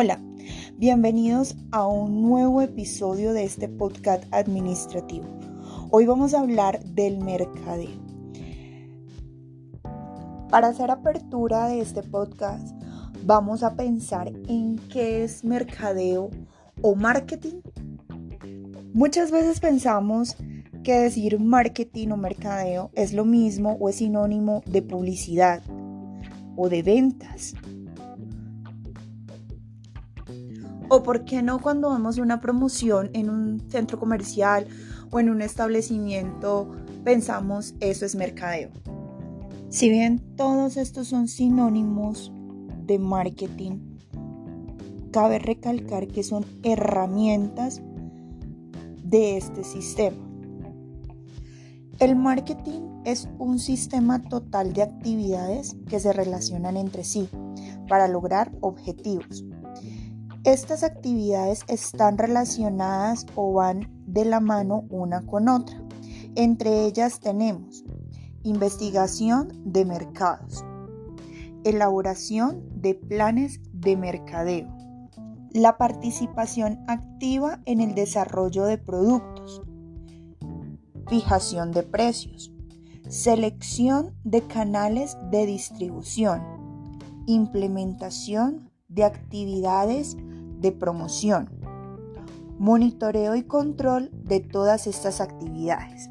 Hola, bienvenidos a un nuevo episodio de este podcast administrativo. Hoy vamos a hablar del mercadeo. Para hacer apertura de este podcast, vamos a pensar en qué es mercadeo o marketing. Muchas veces pensamos que decir marketing o mercadeo es lo mismo o es sinónimo de publicidad o de ventas. O por qué no cuando vemos una promoción en un centro comercial o en un establecimiento pensamos eso es mercadeo. Si bien todos estos son sinónimos de marketing, cabe recalcar que son herramientas de este sistema. El marketing es un sistema total de actividades que se relacionan entre sí para lograr objetivos. Estas actividades están relacionadas o van de la mano una con otra. Entre ellas tenemos investigación de mercados, elaboración de planes de mercadeo, la participación activa en el desarrollo de productos, fijación de precios, selección de canales de distribución, implementación de actividades de promoción, monitoreo y control de todas estas actividades.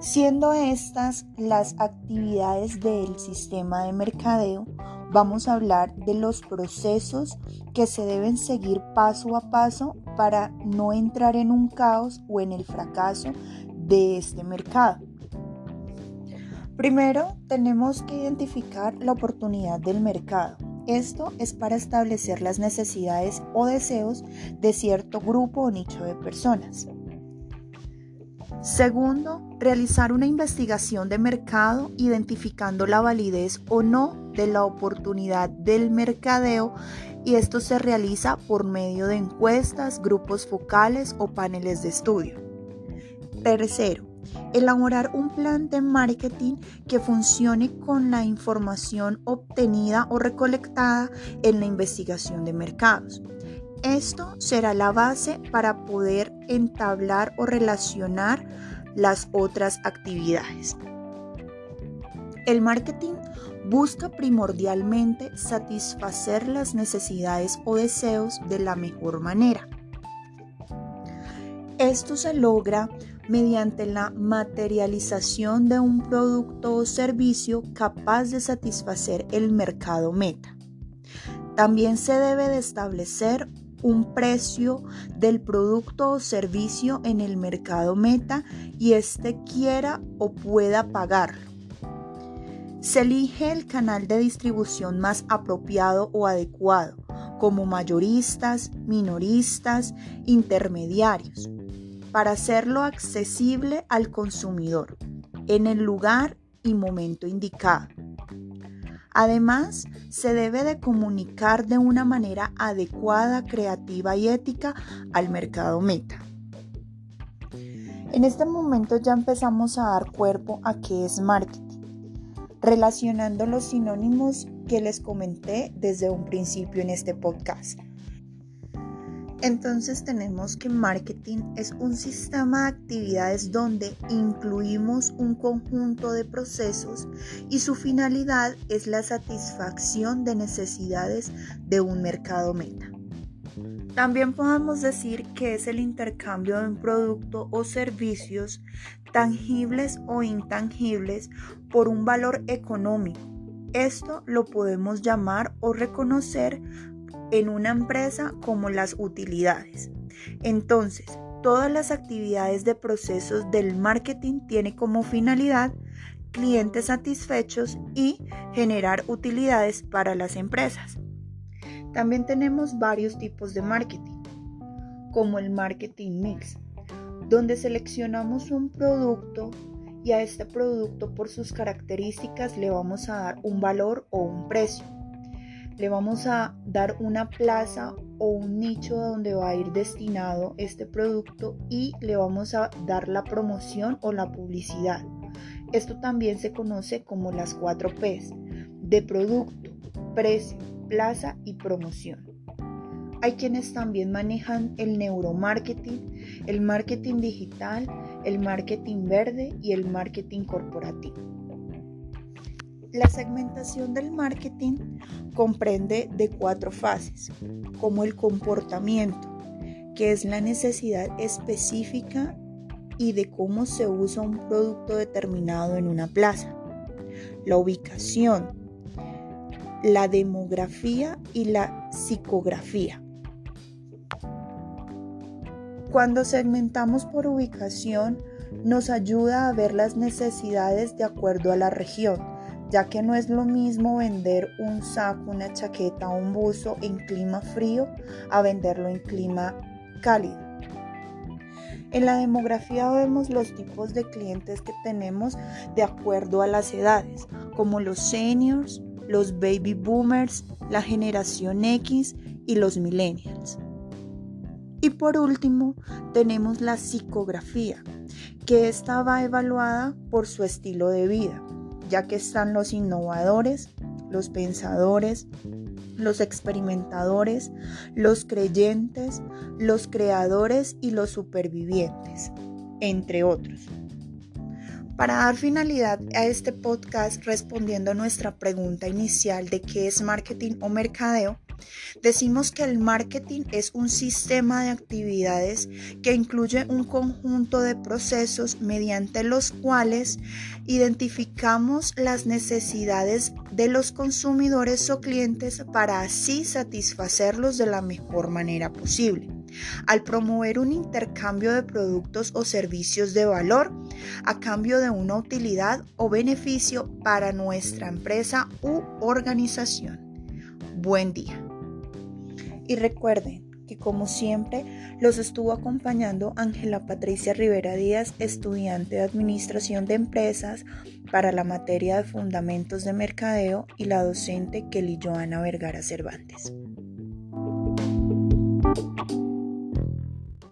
Siendo estas las actividades del sistema de mercadeo, vamos a hablar de los procesos que se deben seguir paso a paso para no entrar en un caos o en el fracaso de este mercado. Primero, tenemos que identificar la oportunidad del mercado. Esto es para establecer las necesidades o deseos de cierto grupo o nicho de personas. Segundo, realizar una investigación de mercado identificando la validez o no de la oportunidad del mercadeo y esto se realiza por medio de encuestas, grupos focales o paneles de estudio. Tercero, Elaborar un plan de marketing que funcione con la información obtenida o recolectada en la investigación de mercados. Esto será la base para poder entablar o relacionar las otras actividades. El marketing busca primordialmente satisfacer las necesidades o deseos de la mejor manera. Esto se logra mediante la materialización de un producto o servicio capaz de satisfacer el mercado meta. También se debe de establecer un precio del producto o servicio en el mercado meta y éste quiera o pueda pagarlo. Se elige el canal de distribución más apropiado o adecuado, como mayoristas, minoristas, intermediarios para hacerlo accesible al consumidor en el lugar y momento indicado. Además, se debe de comunicar de una manera adecuada, creativa y ética al mercado meta. En este momento ya empezamos a dar cuerpo a qué es marketing, relacionando los sinónimos que les comenté desde un principio en este podcast. Entonces tenemos que marketing es un sistema de actividades donde incluimos un conjunto de procesos y su finalidad es la satisfacción de necesidades de un mercado meta. También podemos decir que es el intercambio de un producto o servicios tangibles o intangibles por un valor económico. Esto lo podemos llamar o reconocer en una empresa como las utilidades. Entonces, todas las actividades de procesos del marketing tienen como finalidad clientes satisfechos y generar utilidades para las empresas. También tenemos varios tipos de marketing, como el marketing mix, donde seleccionamos un producto y a este producto por sus características le vamos a dar un valor o un precio le vamos a dar una plaza o un nicho donde va a ir destinado este producto y le vamos a dar la promoción o la publicidad. Esto también se conoce como las 4 Ps de producto, precio, plaza y promoción. Hay quienes también manejan el neuromarketing, el marketing digital, el marketing verde y el marketing corporativo. La segmentación del marketing comprende de cuatro fases, como el comportamiento, que es la necesidad específica y de cómo se usa un producto determinado en una plaza, la ubicación, la demografía y la psicografía. Cuando segmentamos por ubicación, nos ayuda a ver las necesidades de acuerdo a la región, ya que no es lo mismo vender un saco, una chaqueta un buzo en clima frío a venderlo en clima cálido. En la demografía vemos los tipos de clientes que tenemos de acuerdo a las edades, como los seniors, los baby boomers, la generación X y los millennials. Y por último, tenemos la psicografía, que estaba evaluada por su estilo de vida, ya que están los innovadores, los pensadores, los experimentadores, los creyentes, los creadores y los supervivientes, entre otros. Para dar finalidad a este podcast respondiendo a nuestra pregunta inicial de qué es marketing o mercadeo, Decimos que el marketing es un sistema de actividades que incluye un conjunto de procesos mediante los cuales identificamos las necesidades de los consumidores o clientes para así satisfacerlos de la mejor manera posible. Al promover un intercambio de productos o servicios de valor a cambio de una utilidad o beneficio para nuestra empresa u organización. Buen día. Y recuerden que como siempre los estuvo acompañando Ángela Patricia Rivera Díaz, estudiante de Administración de Empresas para la materia de Fundamentos de Mercadeo y la docente Kelly Joana Vergara Cervantes.